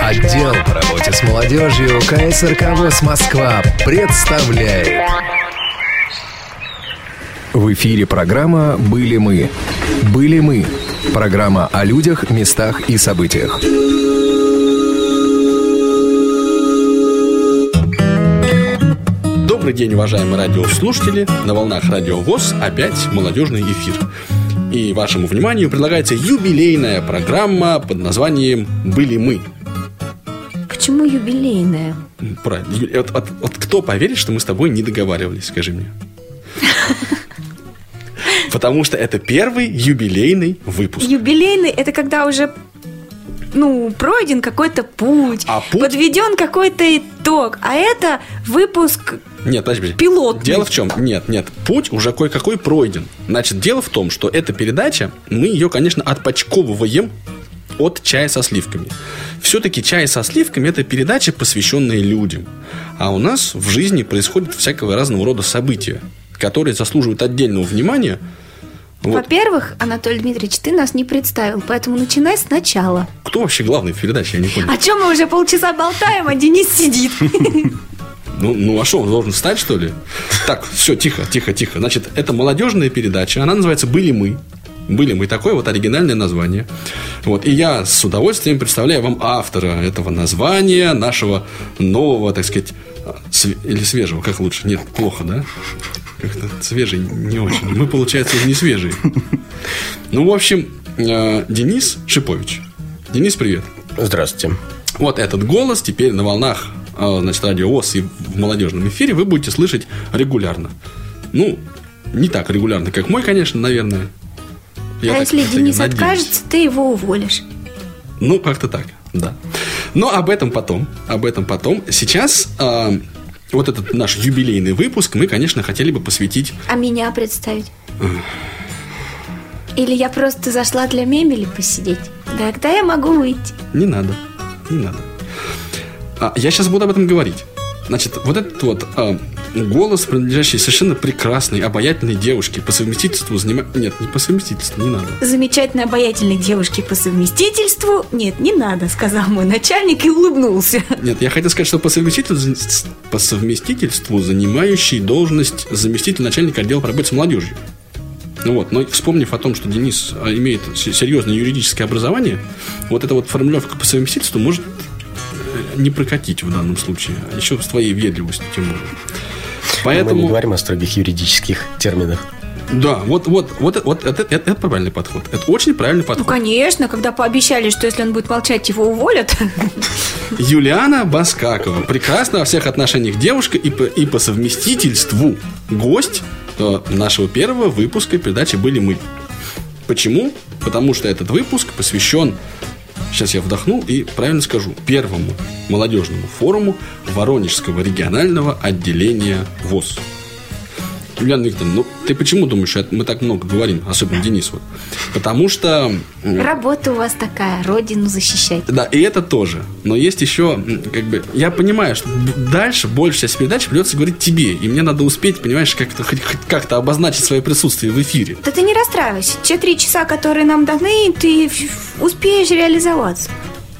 Отдел по работе с молодежью КСРК ВОЗ Москва представляет. В эфире программа «Были мы». «Были мы» – программа о людях, местах и событиях. Добрый день, уважаемые радиослушатели. На волнах Радио ВОЗ опять молодежный эфир. И вашему вниманию предлагается юбилейная программа под названием «Были мы». Почему юбилейная? Правильно. Вот, вот- вот кто поверит, что мы с тобой не договаривались, скажи мне? Потому что это первый юбилейный выпуск. Юбилейный это когда уже ну, пройден какой-то путь, А путь- подведен какой-то итог. А это выпуск Нет, подожди. Пилотный. Дело в чем? Нет, нет. Путь уже кое-какой пройден. Значит, дело в том, что эта передача, мы ее, конечно, отпочковываем от чая со сливками. Все-таки чай со сливками это передача, посвященная людям. А у нас в жизни происходят всякого разного рода события, которые заслуживают отдельного внимания. Вот. Во-первых, Анатолий Дмитриевич, ты нас не представил, поэтому начинай сначала. Кто вообще главный в передаче, я не понял. О чем мы уже полчаса болтаем, а Денис сидит. Ну, ну а что, он должен встать, что ли? Так, все, тихо, тихо, тихо. Значит, это молодежная передача. Она называется «Были мы». «Были мы» такое вот оригинальное название. Вот. И я с удовольствием представляю вам автора этого названия, нашего нового, так сказать, св- или свежего, как лучше? Нет, плохо, да? Как-то свежий не очень. Мы, получается, уже не свежие. Ну, в общем, э, Денис Шипович. Денис, привет. Здравствуйте. Вот этот голос теперь на волнах э, значит, радио ВОЗ и в молодежном эфире вы будете слышать регулярно. Ну, не так регулярно, как мой, конечно, наверное. Я а если Денис надеюсь. откажется, ты его уволишь. Ну, как-то так, да. Но об этом потом. Об этом потом. Сейчас э, вот этот наш юбилейный выпуск мы, конечно, хотели бы посвятить А меня представить? Или я просто зашла для мебели посидеть? Тогда я могу выйти. Не надо, не надо. А, я сейчас буду об этом говорить. Значит, вот этот вот а, голос, принадлежащий совершенно прекрасной, обаятельной девушке, по совместительству занимает... Нет, не по совместительству, не надо. Замечательной обаятельной девушки по совместительству Нет, не надо, сказал мой начальник и улыбнулся Нет, я хотел сказать, что по совместительству, по совместительству занимающий должность заместитель начальника отдела по работе с молодежью. Ну вот, но вспомнив о том, что Денис а, имеет серьезное юридическое образование, вот эта вот формулировка по совместительству может э, не прокатить в данном случае, а еще с твоей ведливостью тем более. Мы Поэтому, не говорим о строгих юридических терминах. да, вот, вот, вот, вот это, это, это правильный подход. Это очень правильный Ну, подход. конечно, когда пообещали, что если он будет молчать, его уволят Юлиана Баскакова. Прекрасная во всех отношениях девушка и по, и по совместительству гость э, нашего первого выпуска передачи «Были мы». Почему? Потому что этот выпуск посвящен, сейчас я вдохну и правильно скажу, первому молодежному форуму Воронежского регионального отделения ВОЗ. Юлиана Викторовна, ну ты почему думаешь, что мы так много говорим, особенно Денис вот? Потому что Работа у вас такая, родину защищать да, и это тоже. Но есть еще, как бы, я понимаю, что дальше большая часть передачи придется говорить тебе. И мне надо успеть, понимаешь, как-то хоть, хоть как-то обозначить свое присутствие в эфире. Да ты не расстраивайся Те три часа, которые нам даны, ты успеешь реализоваться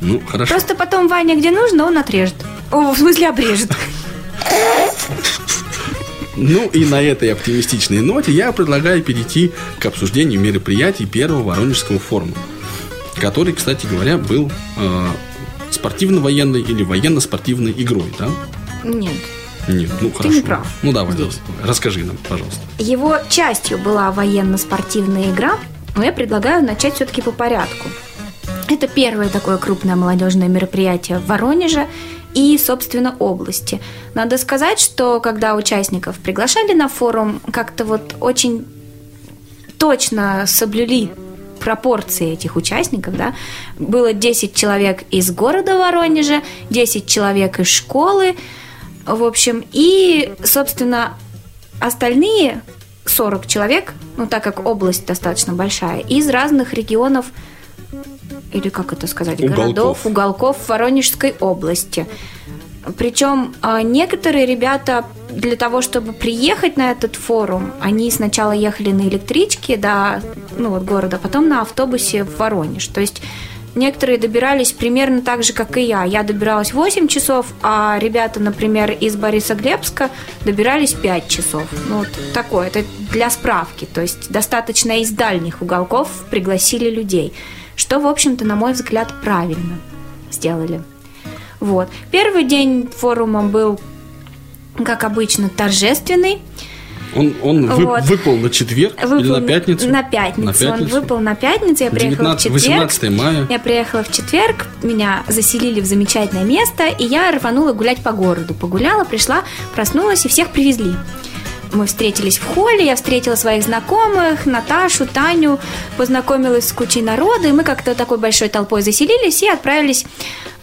Ну, хорошо. Просто потом Ваня где нужно, он отрежет О, в смысле обрежет Ну и на этой оптимистичной ноте я предлагаю перейти к обсуждению мероприятий первого Воронежского форума, который, кстати говоря, был э, спортивно-военной или военно-спортивной игрой, да? Нет Нет, ну хорошо. не прав. Ну давай, давай, расскажи нам, пожалуйста. Его частью была военно-спортивная игра, но я предлагаю начать все-таки по порядку. Это первое такое крупное молодежное мероприятие в Воронеже и, собственно, области. Надо сказать, что когда участников приглашали на форум, как-то вот очень точно соблюли пропорции этих участников, да, было 10 человек из города Воронежа, 10 человек из школы, в общем, и, собственно, остальные 40 человек, ну, так как область достаточно большая, из разных регионов или как это сказать, Уголков. городов, уголков Воронежской области. Причем а, некоторые ребята для того, чтобы приехать на этот форум, они сначала ехали на электричке до ну, вот, города, потом на автобусе в Воронеж. То есть некоторые добирались примерно так же, как и я. Я добиралась 8 часов, а ребята, например, из Борисоглебска добирались 5 часов. Ну, вот такое, это для справки. То есть достаточно из дальних уголков пригласили людей. Что, в общем-то, на мой взгляд, правильно сделали. Вот. Первый день форума был, как обычно, торжественный. Он, он Вот. выпал на четверг или Выпал на пятницу? На пятницу. На пятницу. Он выпал на пятницу. Я приехала в 19 четверг. 18 мая. Я приехала в четверг, меня заселили в замечательное место, и я рванула гулять по городу. Погуляла, пришла, проснулась, и всех привезли. Мы встретились в холле, я встретила своих знакомых, Наташу, Таню, познакомилась с кучей народа, и мы как-то такой большой толпой заселились и отправились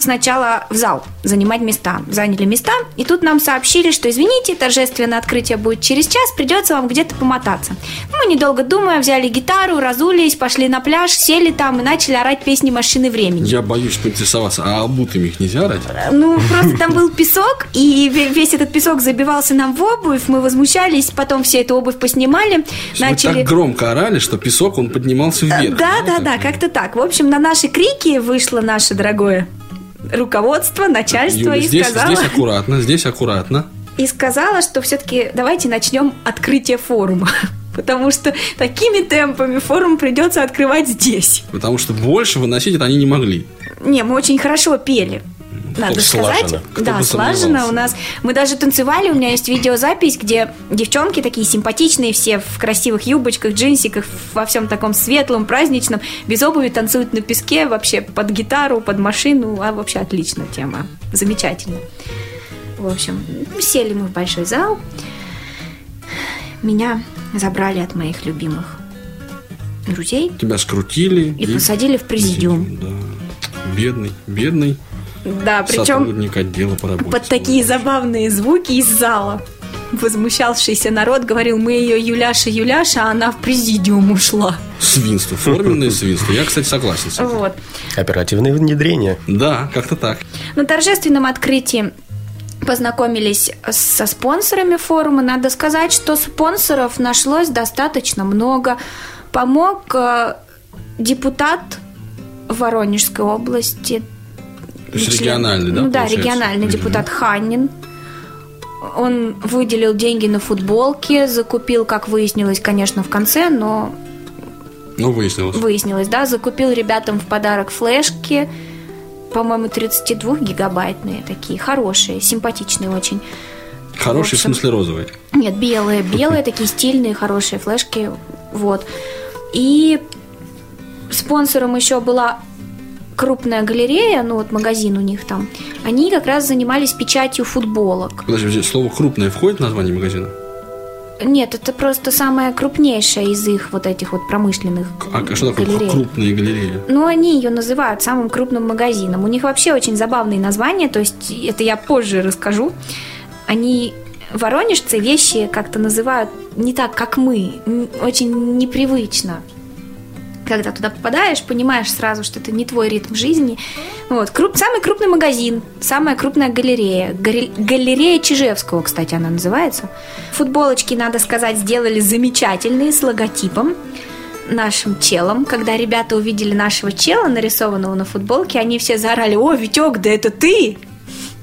сначала в зал занимать места. Заняли места, и тут нам сообщили, что, извините, торжественное открытие будет через час, придется вам где-то помотаться. Ну, Мы, недолго думая, взяли гитару, разулись, пошли на пляж, сели там и начали орать песни «Машины времени». Я боюсь поинтересоваться, а обутыми их нельзя орать? Ну, просто там был песок, и ве- весь этот песок забивался нам в обувь, мы возмущались, потом все эту обувь поснимали, начали... так громко орали, что песок, он поднимался вверх. Да, да, да, как-то так. В общем, на наши крики вышло наше дорогое руководство, начальство Юля, и здесь, сказала, здесь аккуратно, здесь аккуратно. и сказала, что все-таки давайте начнем открытие форума. Потому что такими темпами форум придется открывать здесь. Потому что больше выносить это они не могли. Не, мы очень хорошо пели. Надо Как сказать. слаженно. Кто да, слаженно. У нас мы даже танцевали. У меня есть видеозапись, где девчонки такие симпатичные, все в красивых юбочках, джинсиках, во всем таком светлом, праздничном, без обуви танцуют на песке, вообще под гитару, под машину. А вообще отличная тема. Замечательно. В общем, сели мы в большой зал. Меня забрали от моих любимых друзей Тебя скрутили. и посадили в президиум. Да. Бедный, бедный Да, причем сотрудник отдела по работе. под такие забавные звуки из зала. Возмущавшийся народ говорил, мы ее Юляша, Юляша, а она в президиум ушла. Свинство, форменное свинство. Я, кстати, согласен с этим. Вот. Оперативное внедрение. Да, как-то так. На торжественном открытии познакомились со спонсорами форума. Надо сказать, что спонсоров нашлось достаточно много. Помог э, депутат Воронежской области. То есть член- региональный, да, Ну да, получается? региональный депутат Ханнин. Он выделил деньги на футболки, закупил, как выяснилось, конечно, в конце, но Ну, выяснилось. выяснилось, да, закупил ребятам в подарок флешки, по-моему, 32 гигабайтные такие, хорошие, симпатичные очень. Хороший, в общем. смысле розовый. Нет, белые, белые такие стильные, хорошие флешки, вот. И спонсором еще была крупная галерея, ну вот магазин у них там. Они как раз занимались печатью футболок. Подожди, подожди, слово крупное входит в название магазина? Нет, это просто самая крупнейшая из их вот этих вот промышленных А что такое галерей. крупные галереи? Ну, они ее называют самым крупным магазином. У них вообще очень забавные названия, то есть это я позже расскажу. Они воронежцы вещи как-то называют не так, как мы, очень непривычно. Когда туда попадаешь, понимаешь сразу, что это не твой ритм жизни. Вот. Круп- самый крупный магазин, самая крупная галерея. Гале- галерея Чижевского, кстати, она называется. Футболочки, надо сказать, сделали замечательные с логотипом нашим челом. Когда ребята увидели нашего чела, нарисованного на футболке, они все заорали, о, Витек, да это ты!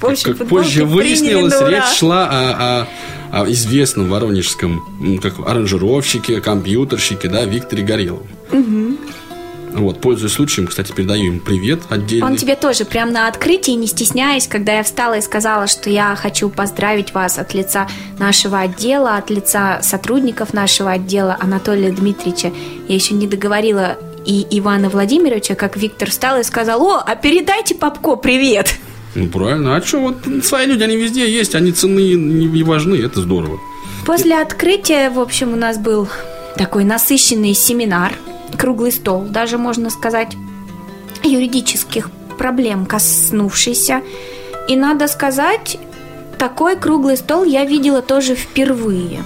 В общем, как позже выяснилось, речь шла о- о известном воронежском как аранжировщике, компьютерщике, да, Викторе Горелову. Вот, пользуясь случаем, кстати, передаю ему привет отдельный. Он тебе тоже прям на открытии, не стесняясь, когда я встала и сказала, что я хочу поздравить вас от лица нашего отдела, от лица сотрудников нашего отдела Анатолия Дмитриевича. Я еще не договорила и Ивана Владимировича, как Виктор встал и сказал, о, а передайте Попко привет. Ну, правильно. А что, вот свои люди, они везде есть, они ценны не, не важны, это здорово. После открытия, в общем, у нас был такой насыщенный семинар, круглый стол, даже можно сказать, юридических проблем коснувшийся. И надо сказать, такой круглый стол я видела тоже впервые.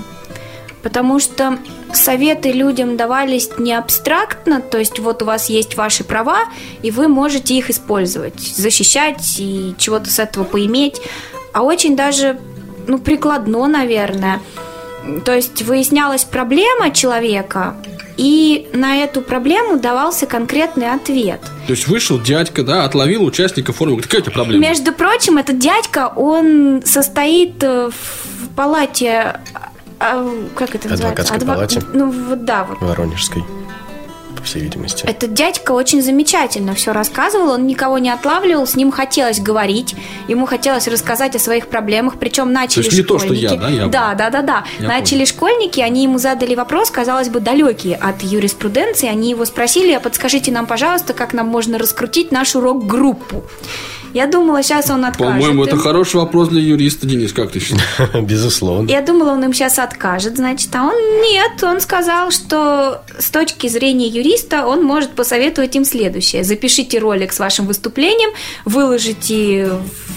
Потому что советы людям давались не абстрактно, то есть вот у вас есть ваши права, и вы можете их использовать, защищать и чего-то с этого поиметь, а очень даже, ну, прикладно, наверное. То есть выяснялась проблема человека, и на эту проблему давался конкретный ответ. То есть вышел дядька, да, отловил участника форума. Какая тебя проблема? Между прочим, этот дядька, он состоит э, в палате... а, Как это называется? Адвокатской палате. Ну, вот да, вот. Воронежской, по всей видимости. Этот дядька очень замечательно все рассказывал, он никого не отлавливал, с ним хотелось говорить, ему хотелось рассказать о своих проблемах, причем начали есть не то, что школьники. я, да, я да, да, да, да. Я начали школьники, они ему задали вопрос, казалось бы, далекий от юриспруденции, они его спросили, а подскажите нам, пожалуйста, как нам можно раскрутить нашу рок-группу. Я думала, сейчас он откажет. По-моему, это хороший вопрос для юриста, Денис, как ты считаешь? Безусловно. Я думала, он им сейчас откажет, значит, а он нет, он сказал, что с точки зрения юриста он может посоветовать им следующее. Запишите ролик с вашим выступлением, выложите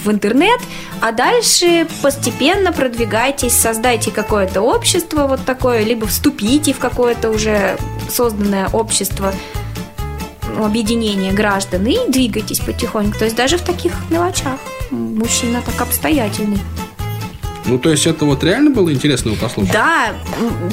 в интернет, а дальше постепенно продвигайтесь, создайте какое-то общество вот такое, либо вступите в какое-то уже созданное общество, объединение граждан и двигайтесь потихоньку. То есть даже в таких мелочах. Мужчина так обстоятельный. Ну, то есть это вот реально было интересно его послушать? Да,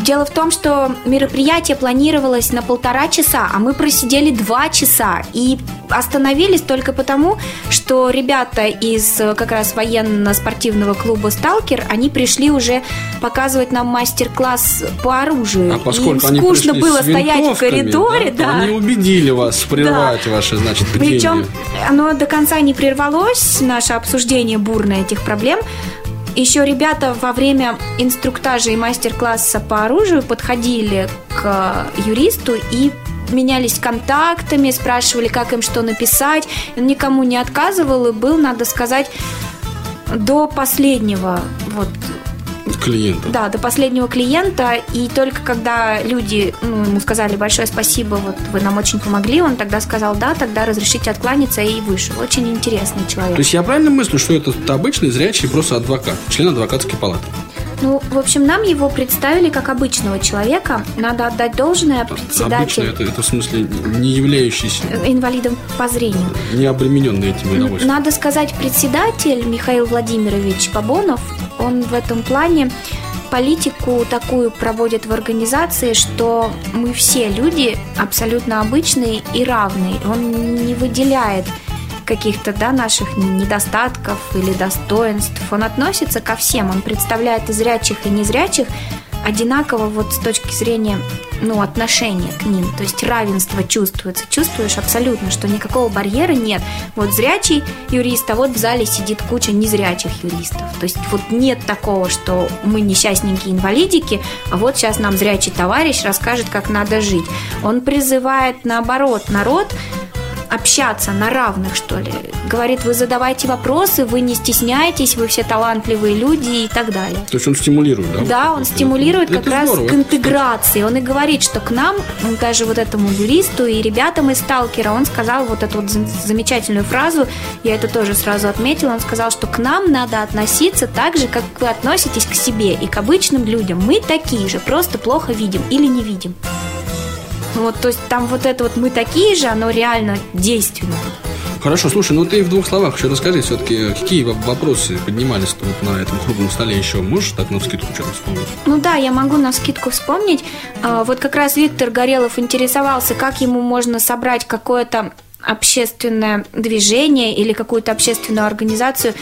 дело в том, что мероприятие планировалось на полтора часа, а мы просидели два часа и остановились только потому, что ребята из э, как раз военно-спортивного клуба «Сталкер», они пришли уже показывать нам мастер-класс по оружию. А поскольку Им скучно было стоять в коридоре, то да. Они убедили вас прервать ваше, значит, бдение. Причем оно до конца не прервалось, наше обсуждение бурное этих проблем. Еще ребята во время инструктажа и мастер-класса по оружию подходили к юристу и менялись контактами, спрашивали, как им что написать. Он никому не отказывал и был, надо сказать, до последнего вот Клиента. да, до последнего клиента, и только когда люди ну, ему сказали большое спасибо, вот вы нам очень помогли, он тогда сказал да, тогда разрешите откланяться и вышел. Очень интересный человек. То есть я правильно мыслю, что это обычный зрячий просто адвокат, член адвокатской палаты? Ну, в общем, нам его представили как обычного человека. Надо отдать должное Обычный, председатель это, это в смысле не являющийся, инвалидом по зрению. не обремененный этим удовольствием. Надо сказать, председатель Михаил Владимирович Бабонов, он в этом плане политику такую проводит в организации, что мы все люди абсолютно обычные и равные. Он не выделяет каких-то да, наших недостатков или достоинств. Он относится ко всем, он представляет и зрячих, и незрячих одинаково вот с точки зрения ну, отношения к ним. То есть равенство чувствуется. Чувствуешь абсолютно, что никакого барьера нет. Вот зрячий юрист, а вот в зале сидит куча незрячих юристов. То есть вот нет такого, что мы несчастненькие инвалидики, а вот сейчас нам зрячий товарищ расскажет, как надо жить. Он призывает, наоборот, народ общаться на равных, что ли. Говорит, вы задавайте вопросы, вы не стесняйтесь, вы все талантливые люди и так далее. То есть он стимулирует, да? Да, он стимулирует это как раз здорово. к интеграции. Он и говорит, что к нам, даже вот этому юристу и ребятам из Сталкера, он сказал вот эту вот зам- замечательную фразу, я это тоже сразу отметила, он сказал, что к нам надо относиться так же, как вы относитесь к себе и к обычным людям. Мы такие же, просто плохо видим или не видим. Вот, то есть там вот это вот мы такие же, оно реально действенно. Хорошо, слушай, ну ты в двух словах еще расскажи все-таки, какие во- вопросы поднимались вот на этом круглом столе еще? Можешь так на скидку что-то вспомнить? Ну да, я могу на скидку вспомнить. А, Вот как раз Виктор Горелов интересовался, как ему можно собрать какое-то общественное движение или какую-то общественную организацию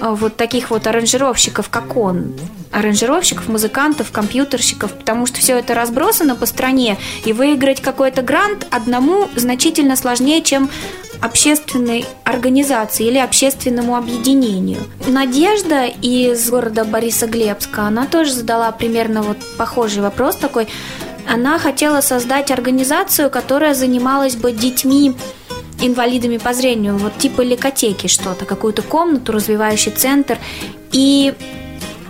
а, вот таких вот аранжировщиков, как он. Аранжировщиков, музыкантов, компьютерщиков, потому что все это разбросано по стране, и выиграть какой-то грант одному значительно сложнее, чем общественной организации или общественному объединению. Надежда из города Борисоглебска, она тоже задала примерно вот похожий вопрос такой. Она хотела создать организацию, которая занималась бы детьми инвалидами по зрению, вот типа лекотеки что-то, какую-то комнату, развивающий центр. И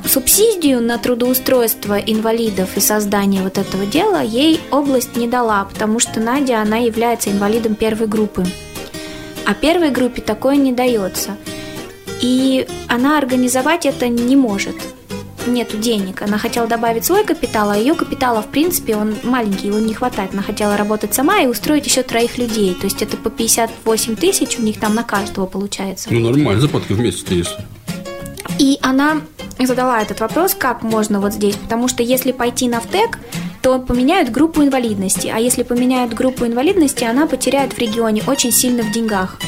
субсидию на трудоустройство инвалидов и создание вот этого дела ей область не дала, потому что Надя, она является инвалидом первой группы. А первой группе такое не дается. И она организовать это не может. Нету денег. Она хотела добавить свой капитал, а ее капитала, в принципе, он маленький, его не хватает. Она хотела работать сама и устроить еще троих людей. То есть это по 58 тысяч у них там на каждого получается. Ну, нормально, заплатка в месяц-то если. И она задала этот вопрос, как можно вот здесь, потому что если пойти на ВТЭК, то поменяют группу инвалидности. А если поменяют группу инвалидности, она потеряет в регионе очень сильно в деньгах.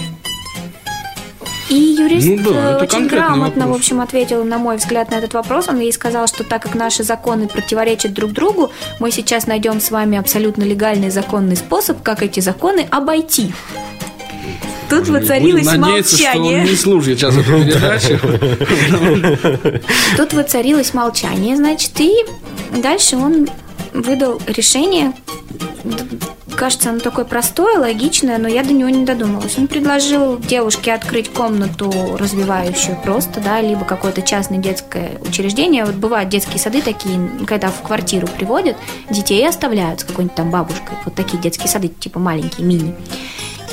И юрист Ну да, э, очень грамотно, вопрос. в общем, ответил, на мой взгляд, на этот вопрос. Он ей сказал, что так как наши законы противоречат друг другу, мы сейчас найдем с вами абсолютно легальный законный способ, как эти законы обойти. Тут воцарилось Будем надеяться, что он молчание. не слушает сейчас эту передачу. Тут воцарилось молчание, значит, и дальше он выдал решение. Кажется, оно такое простое, логичное, но я до него не додумалась. Он предложил девушке открыть комнату развивающую просто, да, либо какое-то частное детское учреждение. Вот бывают детские сады такие, когда в квартиру приводят, детей оставляют с какой-нибудь там бабушкой. Вот такие детские сады, типа маленькие, мини.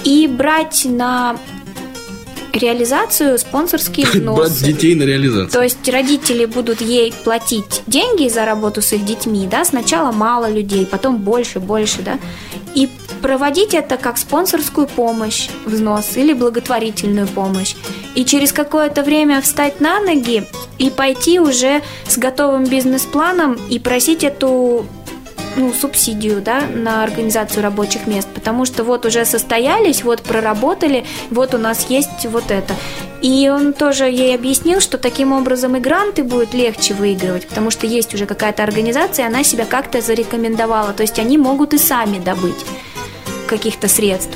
И брать на реализацию спонсорские взносы. Брать детей на реализацию. То есть родители будут ей платить деньги за работу с их детьми, да, сначала мало людей, потом больше, больше, да, и проводить это как спонсорскую помощь, взнос или благотворительную помощь. И через какое-то время встать на ноги и пойти уже с готовым бизнес-планом и просить эту ну, субсидию, да, на организацию рабочих мест, потому что вот уже состоялись, вот проработали, вот у нас есть вот это. И он тоже ей объяснил, что таким образом и гранты будет легче выигрывать, потому что есть уже какая-то организация, она себя как-то зарекомендовала, то есть они могут и сами добыть каких-то средств.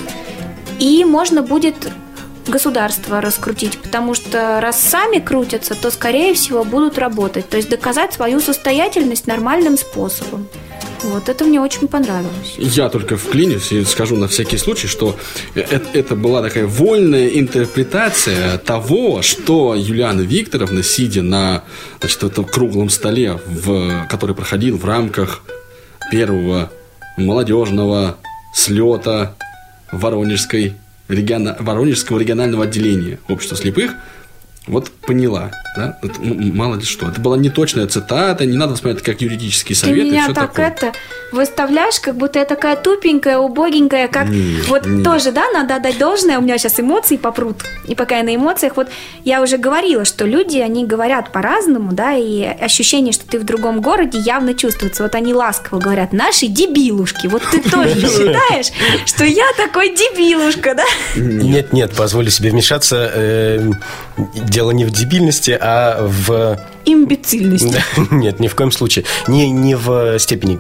И можно будет государство раскрутить, потому что раз сами крутятся, то, скорее всего, будут работать. То есть доказать свою состоятельность нормальным способом. Вот это мне очень понравилось. Я только вклинюсь и скажу на всякий случай, что э- это была такая вольная интерпретация того, что Юлиана Викторовна, сидя на значит, этом круглом столе, в, который проходил в рамках первого молодежного слета Воронежской, региона- Воронежского регионального отделения общества слепых, вот поняла, да? Это, мало ли что. Это была неточная цитата, не надо это как юридический Ты совет и меня все так такое. это выставляешь, как будто я такая тупенькая, убогенькая, как Нет, вот нет. тоже, да, надо отдать должное, у меня сейчас эмоции попрут. И пока я на эмоциях, вот я уже говорила, что люди, они говорят по-разному, да, и ощущение, что ты в другом городе явно чувствуется. Вот они ласково говорят, наши дебилушки. Вот ты тоже считаешь, что я такой дебилушка, да? Нет, нет, позволю себе вмешаться. Дело не в дебильности, а в... Имбецильность. Нет, ни в коем случае. Не, не в степени,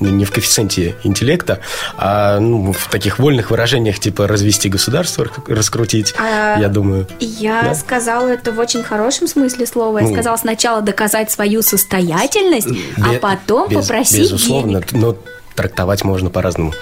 не в коэффициенте интеллекта, а ну, в таких вольных выражениях, типа развести государство, раскрутить, А, я думаю. Я Да? сказала это в очень хорошем смысле слова. Я Ну. сказала сначала доказать свою состоятельность, а Бе- потом без- попросить Безусловно, денег. но трактовать можно по-разному.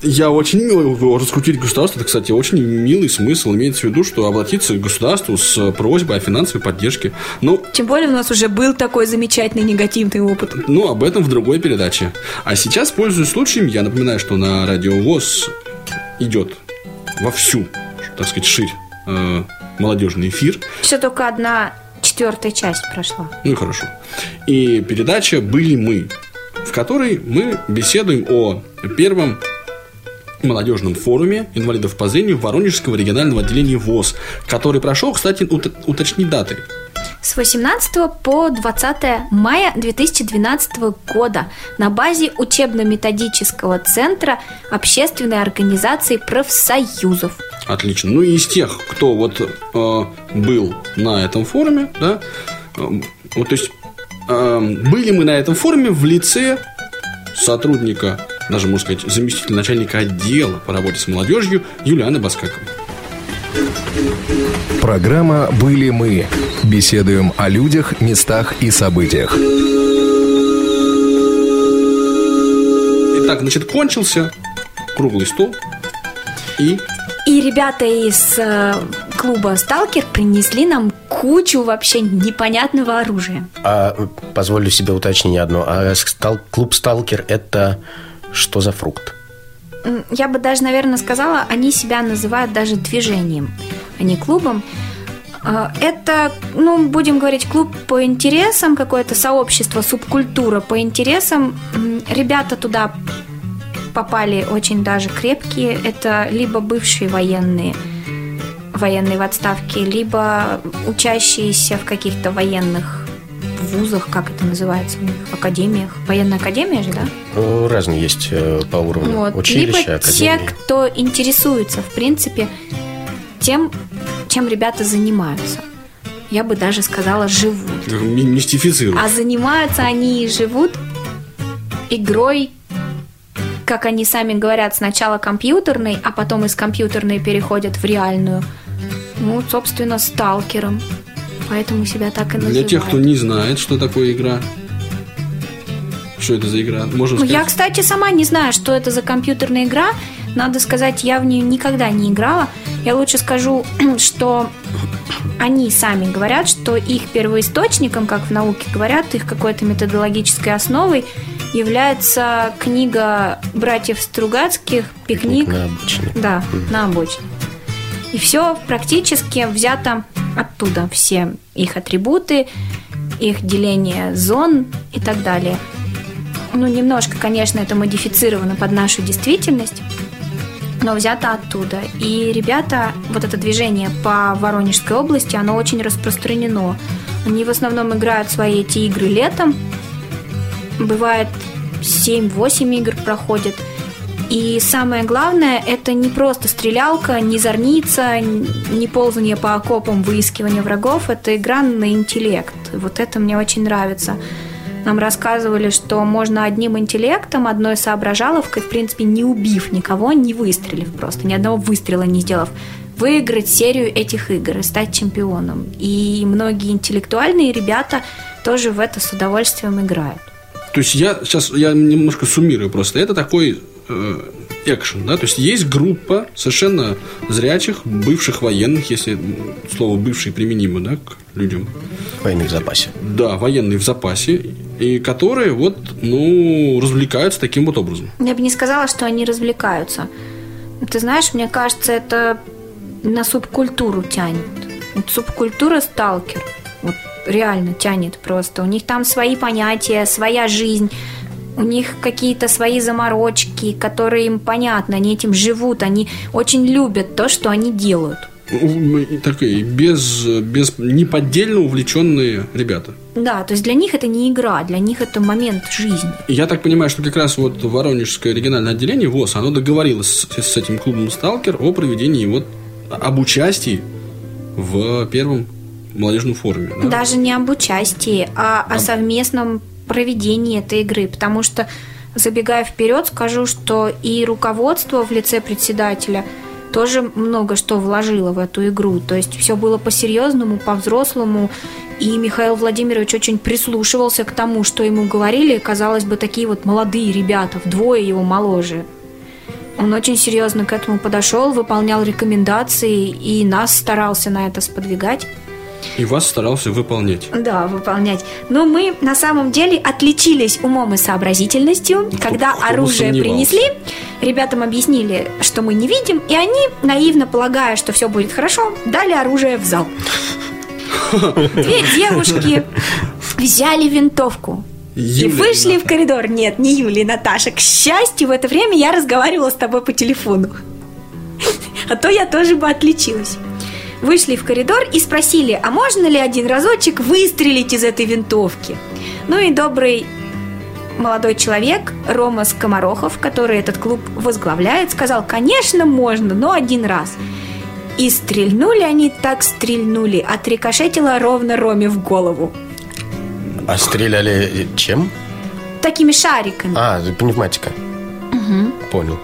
Я очень мило раскрутить государство. Это, кстати, очень милый смысл. Имеется в виду, что обратиться к государству с просьбой о финансовой поддержке. Ну, Тем более у нас уже был такой замечательный негативный опыт. ну, об этом в другой передаче. А сейчас, пользуясь случаем, я напоминаю, что на радио ВОЗ идет вовсю, так сказать, ширь э, молодежный эфир. Все только одна четвертая часть прошла. Ну и хорошо. И передача «Были мы», в которой мы беседуем о первом молодежном форуме инвалидов по зрению Воронежского регионального отделения ВОЗ, который прошел, кстати, ут- уточни даты. С 18 по 20 мая 2012 года на базе учебно-методического центра общественной организации профсоюзов. Отлично. Ну и из тех, кто вот э, был на этом форуме, да, э, вот то есть были мы на этом форуме в лице сотрудника, даже можно сказать, заместителя начальника отдела по работе с молодежью Юлианы Баскаковой. Программа «Были мы». Беседуем о людях, местах и событиях. Итак, значит, кончился круглый стол и И ребята из э, клуба «Сталкер» принесли нам кучу вообще непонятного оружия. А позволю себе уточнение одно. А стал- клуб «Сталкер» – это что за фрукт? Я бы даже, наверное, сказала, они себя называют даже движением, а не клубом. А, Это, ну, будем говорить, клуб по интересам, какое-то сообщество, субкультура по интересам. Ребята туда попали очень даже крепкие. Это либо бывшие военные, военные в отставке, либо учащиеся в каких-то военных вузах, как это называется у них, в академиях. Военная академия же, да? Ну, Разные есть э, по уровню. Вот. Училища, Либо академии. те, кто интересуется, в принципе, тем, чем ребята занимаются. Я бы даже сказала, живут. Ми- Мистифицирует. А занимаются они и живут игрой, как они сами говорят, сначала компьютерной, а потом из компьютерной переходят в реальную. Ну, собственно, сталкером. Поэтому себя так и называют. Для тех, кто не знает, что такое игра. Что это за игра? Можем Ну, я, кстати, сама не знаю, что это за компьютерная игра. Надо сказать, я в нее никогда не играла. Я лучше скажу, что они сами говорят, что их первоисточником, как в науке говорят, их какой-то методологической основой является книга братьев Стругацких «Пикник». На обочине. Да, на обочине. И все практически взято оттуда. Все их атрибуты, их деление зон и так далее. Ну, немножко, конечно, это модифицировано под нашу действительность, но взято оттуда. И ребята, вот это движение по Воронежской области, оно очень распространено. Они в основном играют свои эти игры летом. Бывает 7-8 игр проходят. И самое главное, это не просто стрелялка, не зорница, не ползание по окопам, выискивание врагов. Это игра на интеллект. Вот это мне очень нравится. Нам рассказывали, что можно одним интеллектом, одной соображаловкой, в принципе, не убив никого, не выстрелив просто, ни одного выстрела не сделав, выиграть серию этих игр и стать чемпионом. И многие интеллектуальные ребята тоже в это с удовольствием играют. То есть я сейчас я немножко суммирую просто. Это такой экшен, да? То есть есть группа совершенно зрячих, бывших военных, если слово бывший применимо, да, к людям. Военных в запасе. Да, военные в запасе, и которые вот, ну, развлекаются таким вот образом. Я бы не сказала, что они развлекаются. Ты знаешь, мне кажется, это на субкультуру тянет. Вот субкультура сталкер. Вот реально тянет просто. У них там свои понятия, своя жизнь. У них какие-то свои заморочки, которые им понятны. Они этим живут. Они очень любят то, что они делают. Ну, Такие без, без неподдельно увлеченные ребята. Да, то есть для них это не игра, для них это момент жизни. Я так понимаю, что как раз вот Воронежское региональное отделение ВОЗ, оно договорилось с, с этим клубом «Сталкер» о проведении вот об участии в первом молодежном форуме. да? Даже не об участии, а о совместном проведении этой игры. Потому что, забегая вперед, скажу, что и руководство в лице председателя тоже много что вложило в эту игру. То есть все было по-серьезному, по-взрослому. И Михаил Владимирович очень прислушивался к тому, что ему говорили. Казалось бы, такие вот молодые ребята, вдвое его моложе. Он очень серьезно к этому подошел, выполнял рекомендации и нас старался на это сподвигать. И вас старался выполнять. Да, выполнять. Но мы на самом деле отличились умом и сообразительностью. Когда кто бы оружие принесли, ребятам объяснили, что мы не видим, и они, наивно полагая, что все будет хорошо, дали оружие в зал. Две девушки взяли винтовку. И Юля, вышли Ната. в коридор. Нет, не Юлия, Наташа. К счастью, в это время я разговаривала с тобой по телефону. А то я тоже бы отличилась. Вышли в коридор и спросили, а можно ли один разочек выстрелить из этой винтовки? Ну и добрый молодой человек Рома Скоморохов, который этот клуб возглавляет, сказал, конечно, можно, но один раз. И стрельнули они так стрельнули, отрикошетило ровно Роме в голову. А стреляли чем? Такими шариками. А, пневматика. Понял.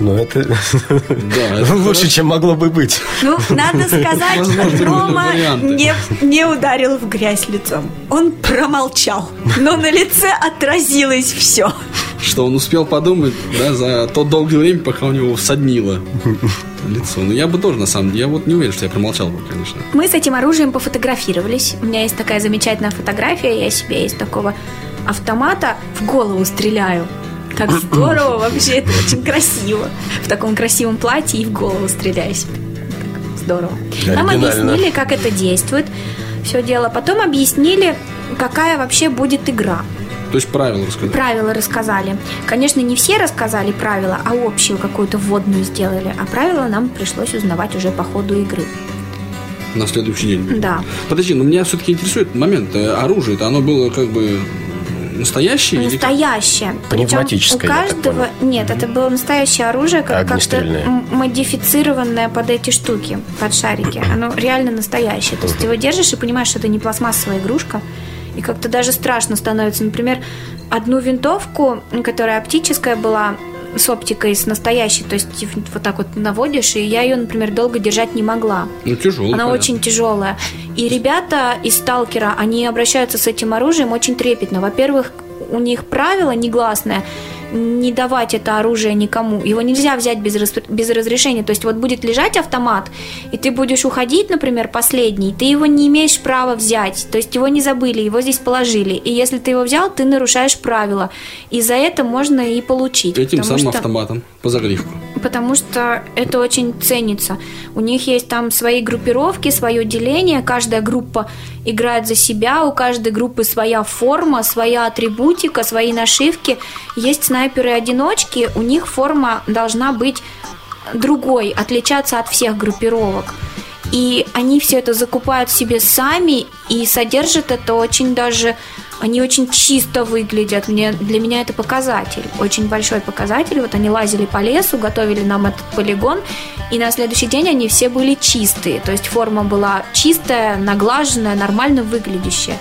Ну, это Да, это лучше, чем могло бы быть. Ну, надо сказать, Рома не, не ударил в грязь лицом. Он промолчал, но на лице отразилось все. Что он успел подумать, да, за то долгое время, пока у него соднило лицо. Ну, я бы тоже, на самом деле, я вот не уверен, что я промолчал бы, конечно. Мы с этим оружием пофотографировались. У меня есть такая замечательная фотография. Я себе из такого автомата в голову стреляю. Так здорово вообще, это очень красиво. В таком красивом платье и в голову себе. Так Здорово. Нам объяснили, как это действует. Все дело. Потом объяснили, какая вообще будет игра. То есть правила рассказать. Правила рассказали. Конечно, не все рассказали правила, а общую какую-то вводную сделали. А правила нам пришлось узнавать уже по ходу игры. На следующий день. Да. Подожди, но меня все-таки интересует момент. э, Оружие-то оно было как бы настоящее? или? Настоящее. Пневматическое, Причем я у так каждого... Нет, это было настоящее оружие, как- как-то модифицированное под эти штуки, под шарики. Оно реально настоящее. То есть ты его держишь и понимаешь, что это не пластмассовая игрушка. И как-то даже страшно становится. Например, одну винтовку, которая оптическая была, с оптикой, с настоящей, то есть вот так вот наводишь, и я ее, например, долго держать не могла. Ну, тяжело. Она очень тяжелая. И ребята из сталкера, они обращаются с этим оружием очень трепетно. Во-первых, у них правило негласное не давать это оружие никому. Его нельзя взять без, рас- без разрешения. То есть вот будет лежать автомат, и ты будешь уходить, например, последний, ты его не имеешь права взять. То есть его не забыли, его здесь положили. И если ты его взял, ты нарушаешь правила. И за это можно и получить. Этим самым что- автоматом по загривку. Потому что это очень ценится. У них есть там свои группировки, свое деление. Каждая группа играет за себя. У каждой группы своя форма, своя атрибутика, свои нашивки. Есть снайперы-одиночки. У них форма должна быть другой, отличаться от всех группировок. И они все это закупают себе сами и содержат это очень даже... Они очень чисто выглядят. Мне, для меня это показатель, очень большой показатель. Вот они лазили по лесу, готовили нам этот полигон, и на следующий день они все были чистые. То есть форма была чистая, наглаженная, нормально выглядящая.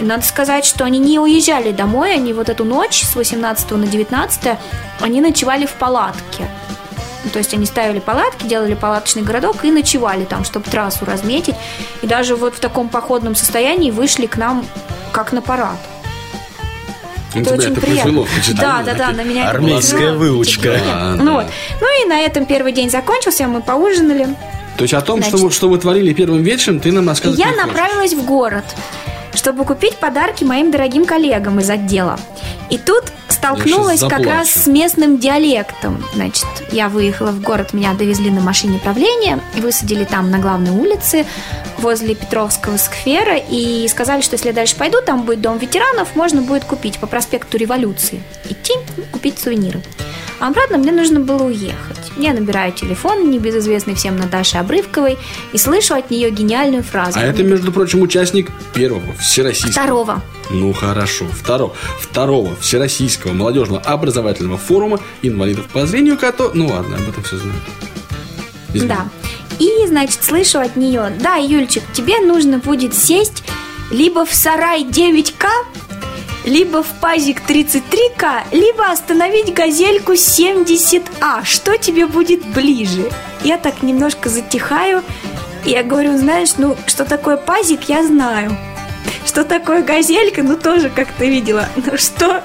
И надо сказать, что они не уезжали домой, они вот эту ночь с 18 на 19 они ночевали в палатке. Ну, То есть они ставили палатки, делали палаточный городок и ночевали там, чтобы трассу разметить. И даже вот в таком походном состоянии вышли к нам как на парад. Ну, Это очень это приятно. Да, да, да, на меня Армейская выучка. А, Ну да. вот. Ну и на этом первый день закончился, мы поужинали. То есть о том, что, Значит. вы, что вы творили первым вечером, ты нам И рассказывать я направилась в город, чтобы купить подарки моим дорогим коллегам из отдела. И тут столкнулась как раз с местным диалектом. Значит, я выехала в город, меня довезли на машине правления, высадили там на главной улице возле Петровского сквера и сказали, что если я дальше пойду, там будет дом ветеранов, можно будет купить по проспекту Революции. Идти купить сувениры. А обратно мне нужно было уехать. Я набираю телефон, небезызвестный всем Наташи Обрывковой, и слышу от нее гениальную фразу. А это, между прочим, участник первого всероссийского. Второго. Ну хорошо, второго, второго всероссийского молодежного образовательного форума инвалидов по зрению, кото... Ну ладно, об этом все знаю. Извини. Да. И, значит, слышу от нее, да, Юльчик, тебе нужно будет сесть либо в сарай 9К, либо в пазик 33К, либо остановить газельку 70А. Что тебе будет ближе? Я так немножко затихаю. Я говорю, знаешь, ну, что такое пазик, я знаю. Что такое газелька, ну, тоже как-то видела. Ну, что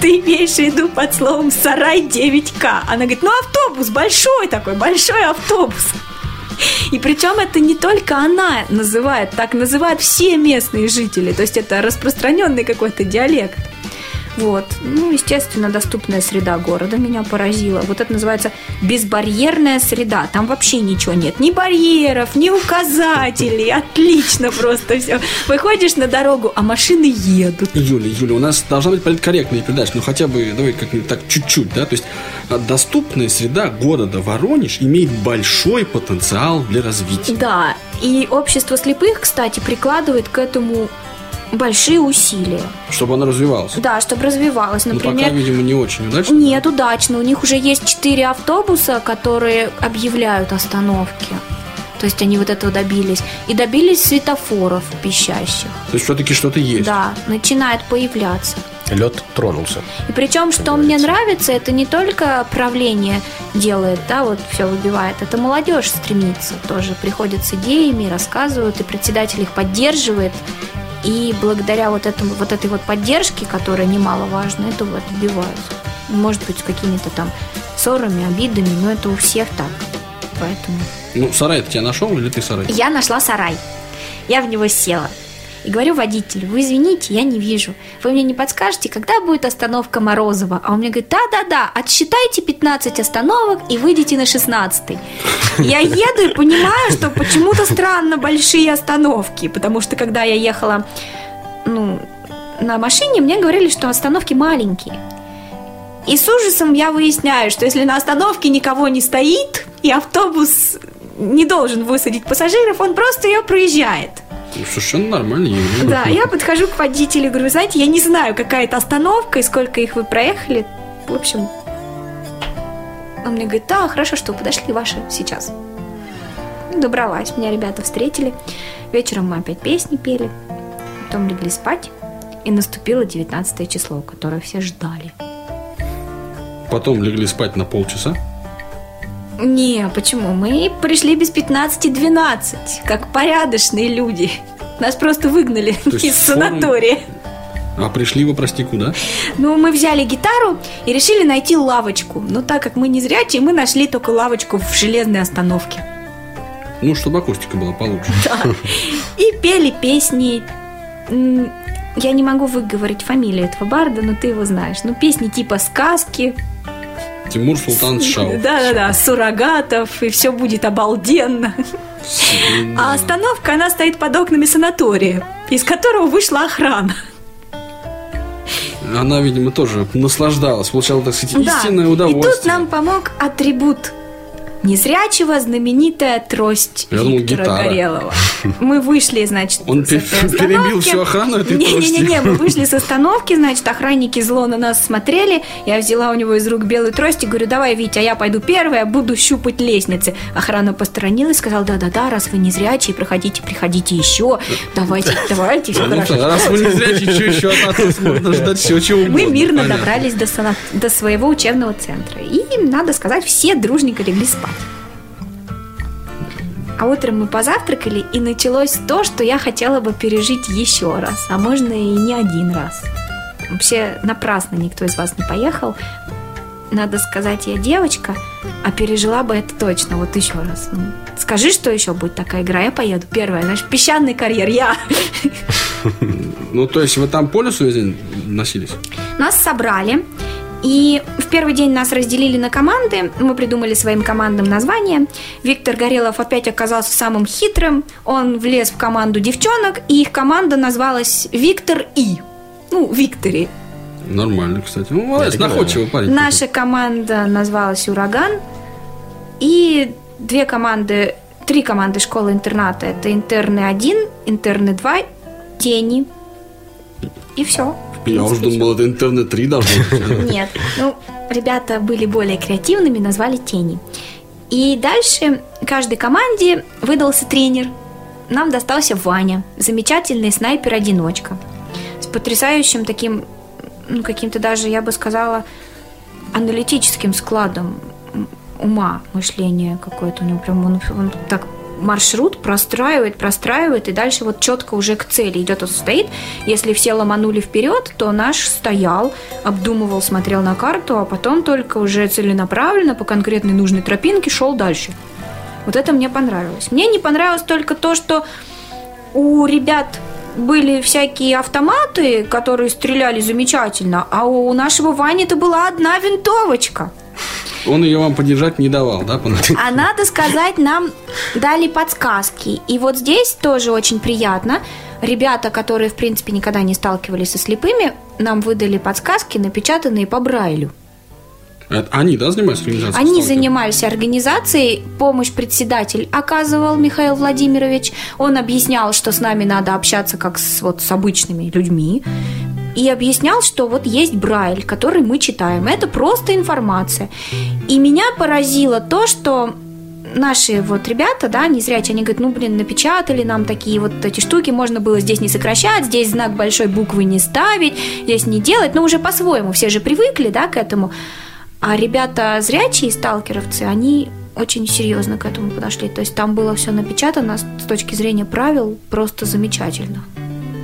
ты имеешь в виду под словом «сарай 9К»? Она говорит, ну, автобус, большой такой, большой автобус. И причем это не только она называет, так называют все местные жители. То есть это распространенный какой-то диалект. Вот. Ну, естественно, доступная среда города меня поразила. Вот это называется безбарьерная среда. Там вообще ничего нет. Ни барьеров, ни указателей. Отлично просто все. Выходишь на дорогу, а машины едут. Юля, Юля, у нас должна быть политкорректная передача, ну хотя бы, давай как-нибудь так чуть-чуть, да, то есть а, доступная среда города Воронеж имеет большой потенциал для развития. Да, и общество слепых, кстати, прикладывает к этому большие усилия. Чтобы она развивалась. Да, чтобы развивалось. Но Например, Ну, пока, видимо, не очень удачно. Нет, удачно. У них уже есть четыре автобуса, которые объявляют остановки. То есть они вот этого добились. И добились светофоров пищащих. То есть все-таки что-то есть. Да, начинает появляться. Лед тронулся. И причем, что мне нравится, это не только правление делает, да, вот все выбивает, это молодежь стремится тоже, приходят с идеями, рассказывают, и председатель их поддерживает. И благодаря вот, этому, вот этой вот поддержке, которая немаловажна, это вот добиваются. Может быть, с какими-то там ссорами, обидами, но это у всех так. Поэтому Ну, сарай ты тебя нашел или ты сарай? я нашла сарай. Я в него села. И говорю водителю, вы извините, я не вижу. Вы мне не подскажете, когда будет остановка Морозова? А он мне говорит, да-да-да, отсчитайте 15 остановок и выйдите на 16 Я еду и понимаю, что почему-то странно большие остановки, потому что когда я ехала ну, на машине, мне говорили, что остановки маленькие. И с ужасом я выясняю, что если на остановке никого не стоит, и автобус не должен высадить пассажиров, он просто ее проезжает. Ну, Совершенно нормально. Да, я подхожу к водителю и говорю, знаете, я не знаю, какая это остановка и сколько их вы проехали. В общем, он мне говорит, да, хорошо, что подошли, ваши сейчас. Добралась, меня ребята встретили. Вечером мы опять песни пели, потом легли спать. И наступило 19 число, которое все ждали. Потом легли спать на полчаса. Не, почему? Мы пришли без 15-12, как порядочные люди. Нас просто выгнали из форм- санатория. А пришли вы, прости, куда? Ну, мы взяли гитару и решили найти лавочку. Но так как мы не зрячие, мы нашли только лавочку в железной остановке. Ну, чтобы акустика была получше. Да. И пели песни. Я не могу выговорить фамилию этого барда, но ты его знаешь. Ну, песни типа сказки. Тимур Султан Шау. Да-да-да, суррогатов, и все будет обалденно. А остановка, она стоит под окнами санатория, из которого вышла охрана. Она, видимо, тоже наслаждалась, получала, так сказать, Да. истинное И удовольствие. тут нам помог атрибут незрячего, знаменитая трость Я думал, Виктора гитара. Горелого. Мы вышли, значит, Он с этой пер- перебил всю охрану этой Не-не-не, мы вышли с остановки, значит, охранники зло на нас смотрели. Я взяла у него из рук белую трость и говорю, давай, Витя, я пойду первая, буду щупать лестницы. Охрана посторонилась, сказала, да-да-да, раз вы не зрячие, проходите, приходите еще. Давайте, давайте, все Ну, хорошо. раз вы не зрячий, что еще от нас можно ждать всего чего. Мы мирно добрались до своего учебного центра. И, надо сказать, все дружненько легли спать. А утром мы позавтракали, и началось то, что я хотела бы пережить еще раз, а можно и не один раз. Вообще напрасно никто из вас не поехал. Надо сказать, я девочка, а пережила бы это точно, вот еще раз. Ну, Скажи, что еще будет такая игра, я поеду. Первая, значит, песчаный карьер, я. Ну, то есть вы там по лесу носились? Нас собрали, и в первый день нас разделили на команды. Мы придумали своим командам название. Виктор Горелов опять оказался самым хитрым. Он влез в команду девчонок, и их команда называлась Виктор И. Ну, Виктори. Нормально, кстати. Ну, молодец, Оригинально. находчивый парень. Наша команда называлась Ураган. И две команды, три команды школы-интерната. Это интерны 1, интерны 2, тени. И все. Я уже думал, это интернет 3 должно быть. Нет. Ну, ребята были более креативными, назвали тени. И дальше каждой команде выдался тренер. Нам достался Ваня, замечательный снайпер-одиночка. С потрясающим таким, ну, каким-то даже, я бы сказала, аналитическим складом ума, мышления какое-то у него. Прям он, он так маршрут простраивает, простраивает, и дальше вот четко уже к цели идет. Он стоит. Если все ломанули вперед, то наш стоял, обдумывал, смотрел на карту, а потом только уже целенаправленно по конкретной нужной тропинке шел дальше. Вот это мне понравилось. Мне не понравилось только то, что у ребят были всякие автоматы, которые стреляли замечательно, а у нашего Вани это была одна винтовочка. Он ее вам подержать не давал, да? А надо сказать, нам дали подсказки. И вот здесь тоже очень приятно. Ребята, которые, в принципе, никогда не сталкивались со слепыми, нам выдали подсказки, напечатанные по Брайлю. Это Они, да, занимаются организацией? Они занимались организацией, помощь председатель оказывал Михаил Владимирович. Он объяснял, что с нами надо общаться как с, вот, с обычными людьми. И объяснял, что вот есть Брайль, который мы читаем. Это просто информация. И меня поразило то, что наши вот ребята, да, не зрячие, они говорят, ну, блин, напечатали нам такие вот эти штуки, можно было здесь не сокращать, здесь знак большой буквы не ставить, здесь не делать, но уже по-своему, все же привыкли, да, к этому. А ребята зрячие, сталкеровцы, они очень серьезно к этому подошли. То есть там было все напечатано с точки зрения правил просто замечательно.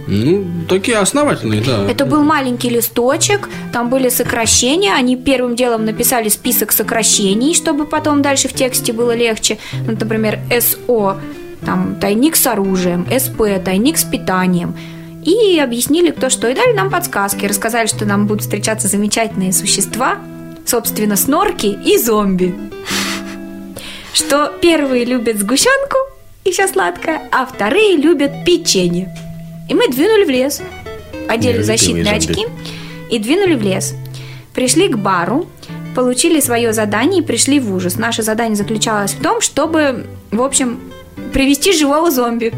Ну, такие основательные, да. Это был маленький листочек, там были сокращения. Они первым делом написали список сокращений, чтобы потом дальше в тексте было легче. Ну, например, СО, там тайник с оружием, СП, тайник с питанием. И объяснили, кто что. И дали нам подсказки. Рассказали, что нам будут встречаться замечательные существа, собственно, снорки и зомби. Что первые любят сгущенку и все сладкое, а вторые любят печенье. И мы двинули в лес. Одели Нелюбимые защитные зомби. очки и двинули в лес. Пришли к бару. получили свое задание и пришли в ужас. Наше задание заключалось в том, чтобы, в общем, привести живого зомби.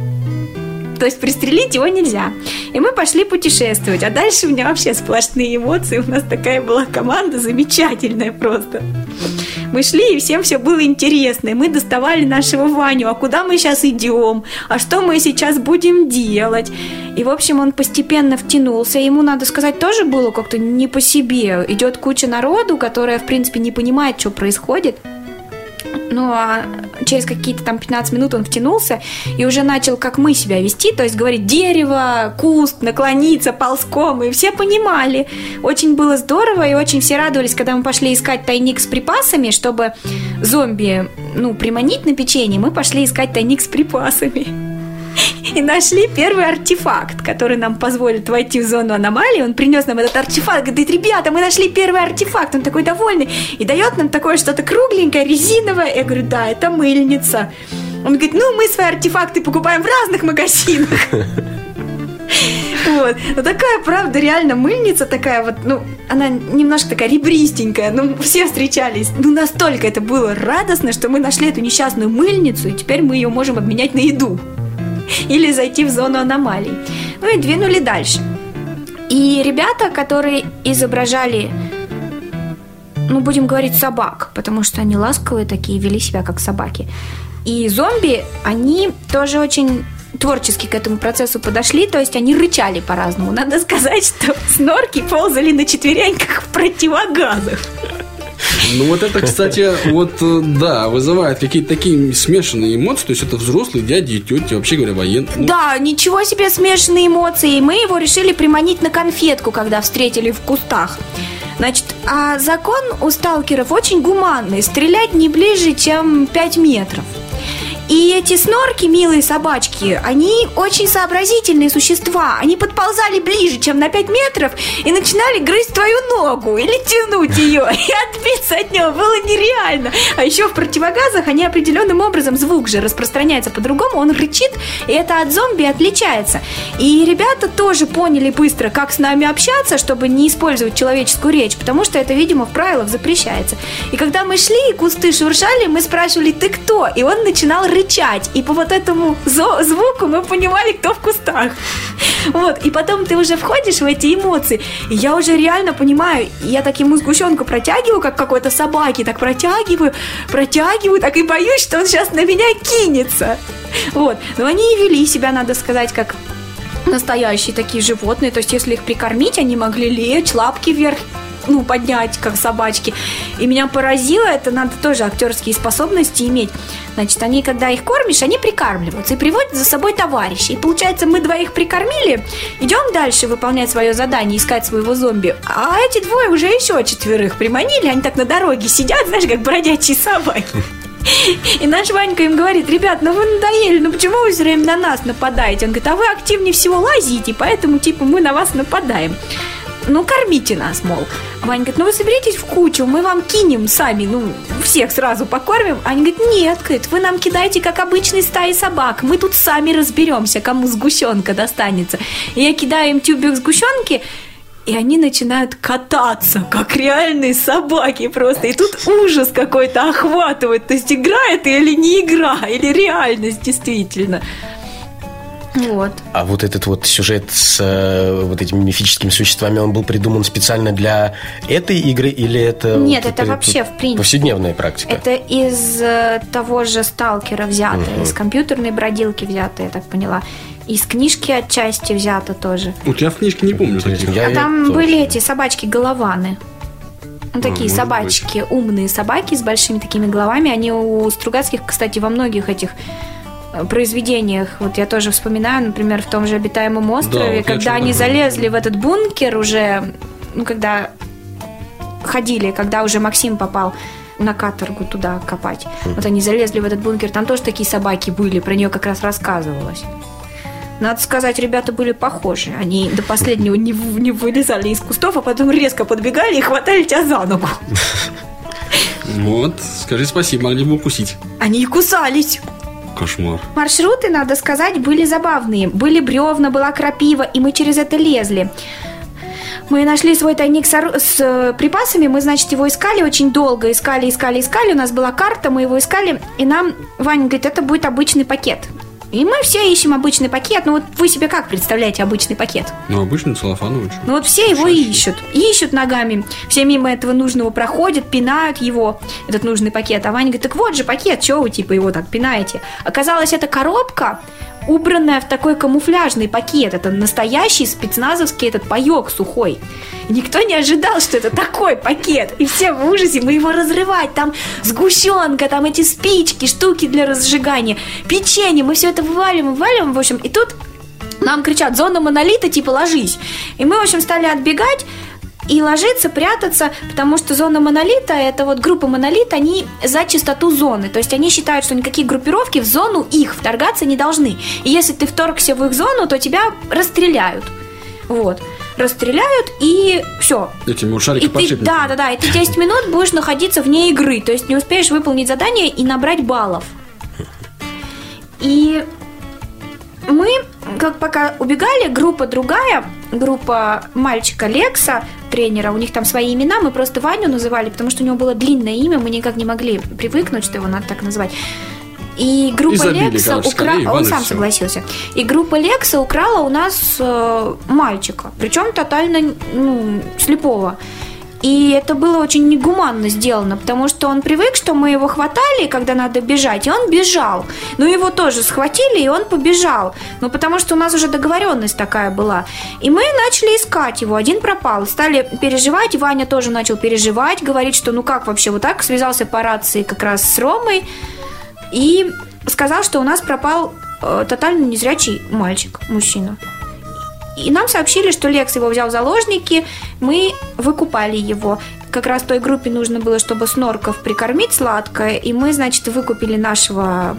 То есть пристрелить его нельзя. И мы пошли путешествовать. А дальше у меня вообще сплошные эмоции. У нас такая была команда замечательная просто. Мы шли, и всем все было интересно. И мы доставали нашего Ваню. А куда мы сейчас идем? А что мы сейчас будем делать? И, в общем, он постепенно втянулся. Ему, надо сказать, тоже было как-то не по себе. Идет куча народу, которая, в принципе, не понимает, что происходит. Ну, а через какие-то там 15 минут он втянулся и уже начал, как мы себя вести, то есть говорить дерево, куст, наклониться ползком, и все понимали. Очень было здорово, и очень все радовались, когда мы пошли искать тайник с припасами, чтобы зомби, ну, приманить на печенье, мы пошли искать тайник с припасами и нашли первый артефакт, который нам позволит войти в зону аномалии. Он принес нам этот артефакт, говорит, ребята, мы нашли первый артефакт. Он такой довольный и дает нам такое что-то кругленькое, резиновое. Я говорю, да, это мыльница. Он говорит, ну, мы свои артефакты покупаем в разных магазинах. Вот. Ну, такая, правда, реально мыльница такая вот, ну, она немножко такая ребристенькая, ну, все встречались. Ну, настолько это было радостно, что мы нашли эту несчастную мыльницу, и теперь мы ее можем обменять на еду. или зайти в зону аномалий. Ну и двинули дальше. И ребята, которые изображали, ну, будем говорить, собак, потому что они ласковые такие, вели себя как собаки. И зомби, они тоже очень творчески к этому процессу подошли, то есть они рычали по-разному. Надо сказать, что снорки ползали на четвереньках в противогазах. Ну вот это, кстати, вот э, да, вызывает какие-то такие смешанные эмоции. То есть это взрослые дяди и тети, вообще говоря, военные. Ну, Да, ничего себе смешанные эмоции. Мы его решили приманить на конфетку, когда встретили в кустах. Значит, а закон у сталкеров очень гуманный. Стрелять не ближе, чем 5 метров. И эти снорки, милые собачки, они очень сообразительные существа. Они подползали ближе, чем на 5 метров, и начинали грызть твою ногу или тянуть ее, и отбиться от нее было нереально. А еще в противогазах они определенным образом, звук же распространяется по-другому, он рычит, и это от зомби отличается. И ребята тоже поняли быстро, как с нами общаться, чтобы не использовать человеческую речь, потому что это, видимо, в правилах запрещается. И когда мы шли, и кусты шуршали, мы спрашивали, ты кто? И он начинал рычать. И по вот этому звуку мы понимали, кто в кустах. Вот. И потом ты уже входишь в эти эмоции. И я уже реально понимаю, я так ему сгущенку протягиваю, как какой-то собаки, так протягиваю, протягиваю, так и боюсь, что он сейчас на меня кинется. Вот. Но они и вели себя, надо сказать, как настоящие такие животные. То есть, если их прикормить, они могли лечь, лапки вверх ну, поднять, как собачки. И меня поразило, это надо тоже актерские способности иметь. Значит, они, когда их кормишь, они прикармливаются и приводят за собой товарищей. И получается, мы двоих прикормили, идем дальше выполнять свое задание, искать своего зомби. А эти двое уже еще четверых приманили, они так на дороге сидят, знаешь, как бродячие собаки. И наш Ванька им говорит, ребят, ну вы надоели, ну почему вы все время на нас нападаете? Он говорит, а вы активнее всего лазите, поэтому, типа, мы на вас нападаем ну, кормите нас, мол. Ваня говорит, ну вы соберитесь в кучу, мы вам кинем сами, ну, всех сразу покормим. Они говорят, нет, говорит, вы нам кидаете, как обычной стаи собак, мы тут сами разберемся, кому сгущенка достанется. И я кидаю им тюбик сгущенки, и они начинают кататься, как реальные собаки просто. И тут ужас какой-то охватывает. То есть игра это или не игра, или реальность действительно. Вот. А вот этот вот сюжет с э, вот этими мифическими существами, он был придуман специально для этой игры или это... Нет, вот это вообще, в принципе. Повседневная практика. Это из э, того же сталкера взято, Мгм. из компьютерной бродилки взято, я так поняла. Из книжки отчасти взято тоже. У тебя в книжке не помню таких. Я а там тоже. были эти собачки-голованы. Ну, такие может собачки, умные собаки с большими такими головами. Они у Стругацких, кстати, во многих этих произведениях, вот я тоже вспоминаю, например, в том же «Обитаемом острове», вот я когда они залезли в этот бункер уже, ну, когда ходили, когда уже Максим попал на каторгу туда копать. Вот они залезли в этот бункер, там тоже такие собаки были, про нее как раз рассказывалось. Надо сказать, ребята были похожи. Они до последнего не, не вылезали из кустов, а потом резко подбегали и хватали тебя за ногу. Вот, скажи спасибо, могли бы укусить. Они и кусались. Кошмар. Маршруты, надо сказать, были забавные. Были бревна, была крапива, и мы через это лезли. Мы нашли свой тайник с, ору- с э, припасами, мы, значит, его искали очень долго, искали, искали, искали, у нас была карта, мы его искали, и нам Ваня говорит, это будет обычный пакет. И мы все ищем обычный пакет, ну вот вы себе как представляете обычный пакет? Ну, обычно целлофановый. Ну вот все его ищут, ищут ногами, все мимо этого нужного проходят, пинают его, этот нужный пакет. А Ваня говорит, так вот же пакет, чего вы типа его так пинаете? Оказалось, это коробка, убранная в такой камуфляжный пакет. Это настоящий спецназовский этот паек сухой. И никто не ожидал, что это такой пакет. И все в ужасе, мы его разрывать. Там сгущенка, там эти спички, штуки для разжигания, печенье. Мы все это вываливаем, вываливаем, в общем. И тут нам кричат, зона монолита, типа, ложись. И мы, в общем, стали отбегать и ложиться, прятаться, потому что зона монолита, это вот группа монолит, они за чистоту зоны. То есть они считают, что никакие группировки в зону их вторгаться не должны. И если ты вторгся в их зону, то тебя расстреляют. Вот. Расстреляют и все. Этими вот ты, да, да, да, и ты 10 минут будешь находиться вне игры, то есть не успеешь выполнить задание и набрать баллов. И мы, как пока убегали, группа другая, группа мальчика Лекса, тренера, у них там свои имена, мы просто Ваню называли, потому что у него было длинное имя, мы никак не могли привыкнуть, что его надо так называть. И группа Лекса украла, он сам всё. согласился. И группа Лекса украла у нас э, мальчика, причем тотально ну, слепого. И это было очень негуманно сделано, потому что он привык, что мы его хватали, когда надо бежать, и он бежал. Но его тоже схватили, и он побежал. Ну, потому что у нас уже договоренность такая была. И мы начали искать его. Один пропал. Стали переживать. Ваня тоже начал переживать, говорить, что ну как вообще вот так. Связался по рации как раз с Ромой. И сказал, что у нас пропал э, тотально незрячий мальчик, мужчина. И нам сообщили, что Лекс его взял в заложники, мы выкупали его. Как раз той группе нужно было, чтобы снорков прикормить сладкое, и мы, значит, выкупили нашего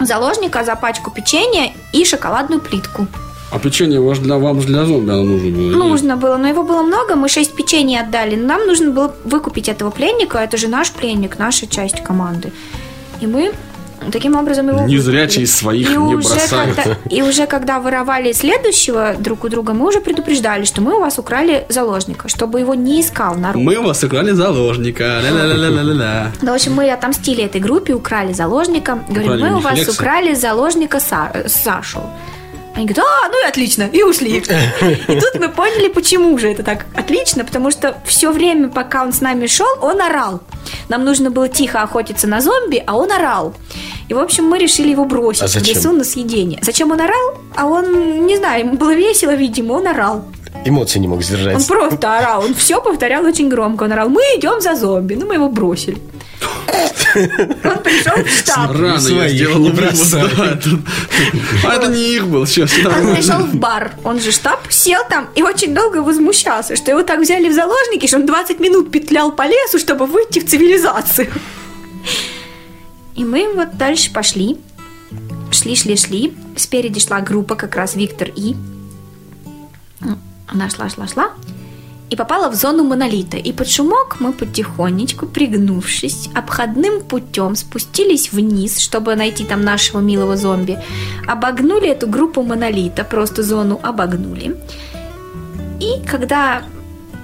заложника за пачку печенья и шоколадную плитку. А печенье ваш для вам для зомби оно нужно было? Нужно было, но его было много, мы шесть печений отдали. но Нам нужно было выкупить этого пленника, это же наш пленник, наша часть команды. И мы таким образом его Незрячие выкупили. своих и не уже бросают. Когда, и уже когда воровали следующего друг у друга, мы уже предупреждали, что мы у вас украли заложника, чтобы его не искал народ. Мы у вас сыграли заложника. Ля-ля-ля-ля-ля-ля. Ну, в общем, мы отомстили этой группе, украли заложника. Говорим, Украли мы у вас украли заложника Са- э, Сашу. Они говорят, а, ну и отлично, и ушли. И тут мы поняли, почему же это так отлично, потому что все время, пока он с нами шел, он орал. Нам нужно было тихо охотиться на зомби, а он орал. И, в общем, мы решили его бросить А в лесу на съедение. Зачем он орал? А он, не знаю, ему было весело, видимо, он орал. Эмоции не мог Он сдержать. просто орал, он все повторял очень громко. Он орал, мы идем за зомби. Ну, мы его бросили. Он пришел в штаб. Рано я сделал вывод, да, А это не их был, сейчас Он пришел в бар, он же штаб, сел там и очень долго возмущался, что его так взяли в заложники, что он 20 минут петлял по лесу, чтобы выйти в цивилизацию. И мы вот дальше пошли. Шли, шли, шли. Спереди шла группа, как раз Виктор И. Она шла, шла, шла. И попала в зону монолита. И под шумок мы потихонечку, пригнувшись, обходным путем спустились вниз, чтобы найти там нашего милого зомби. Обогнули эту группу монолита, просто зону обогнули. И когда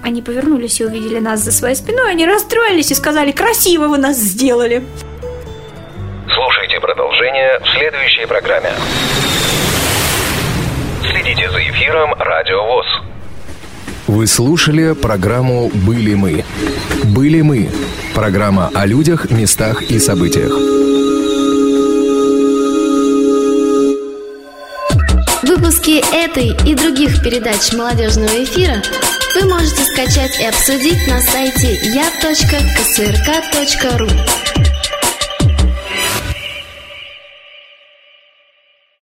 они повернулись и увидели нас за своей спиной, они расстроились и сказали, красиво вы нас сделали. Слушайте продолжение в следующей программе. Следите за эфиром Радио ВОЗ. Вы слушали программу «Были мы». «Были мы» – программа о людях, местах и событиях. Выпуски этой и других передач молодежного эфира вы можете скачать и обсудить на сайте я.ксрк.ру.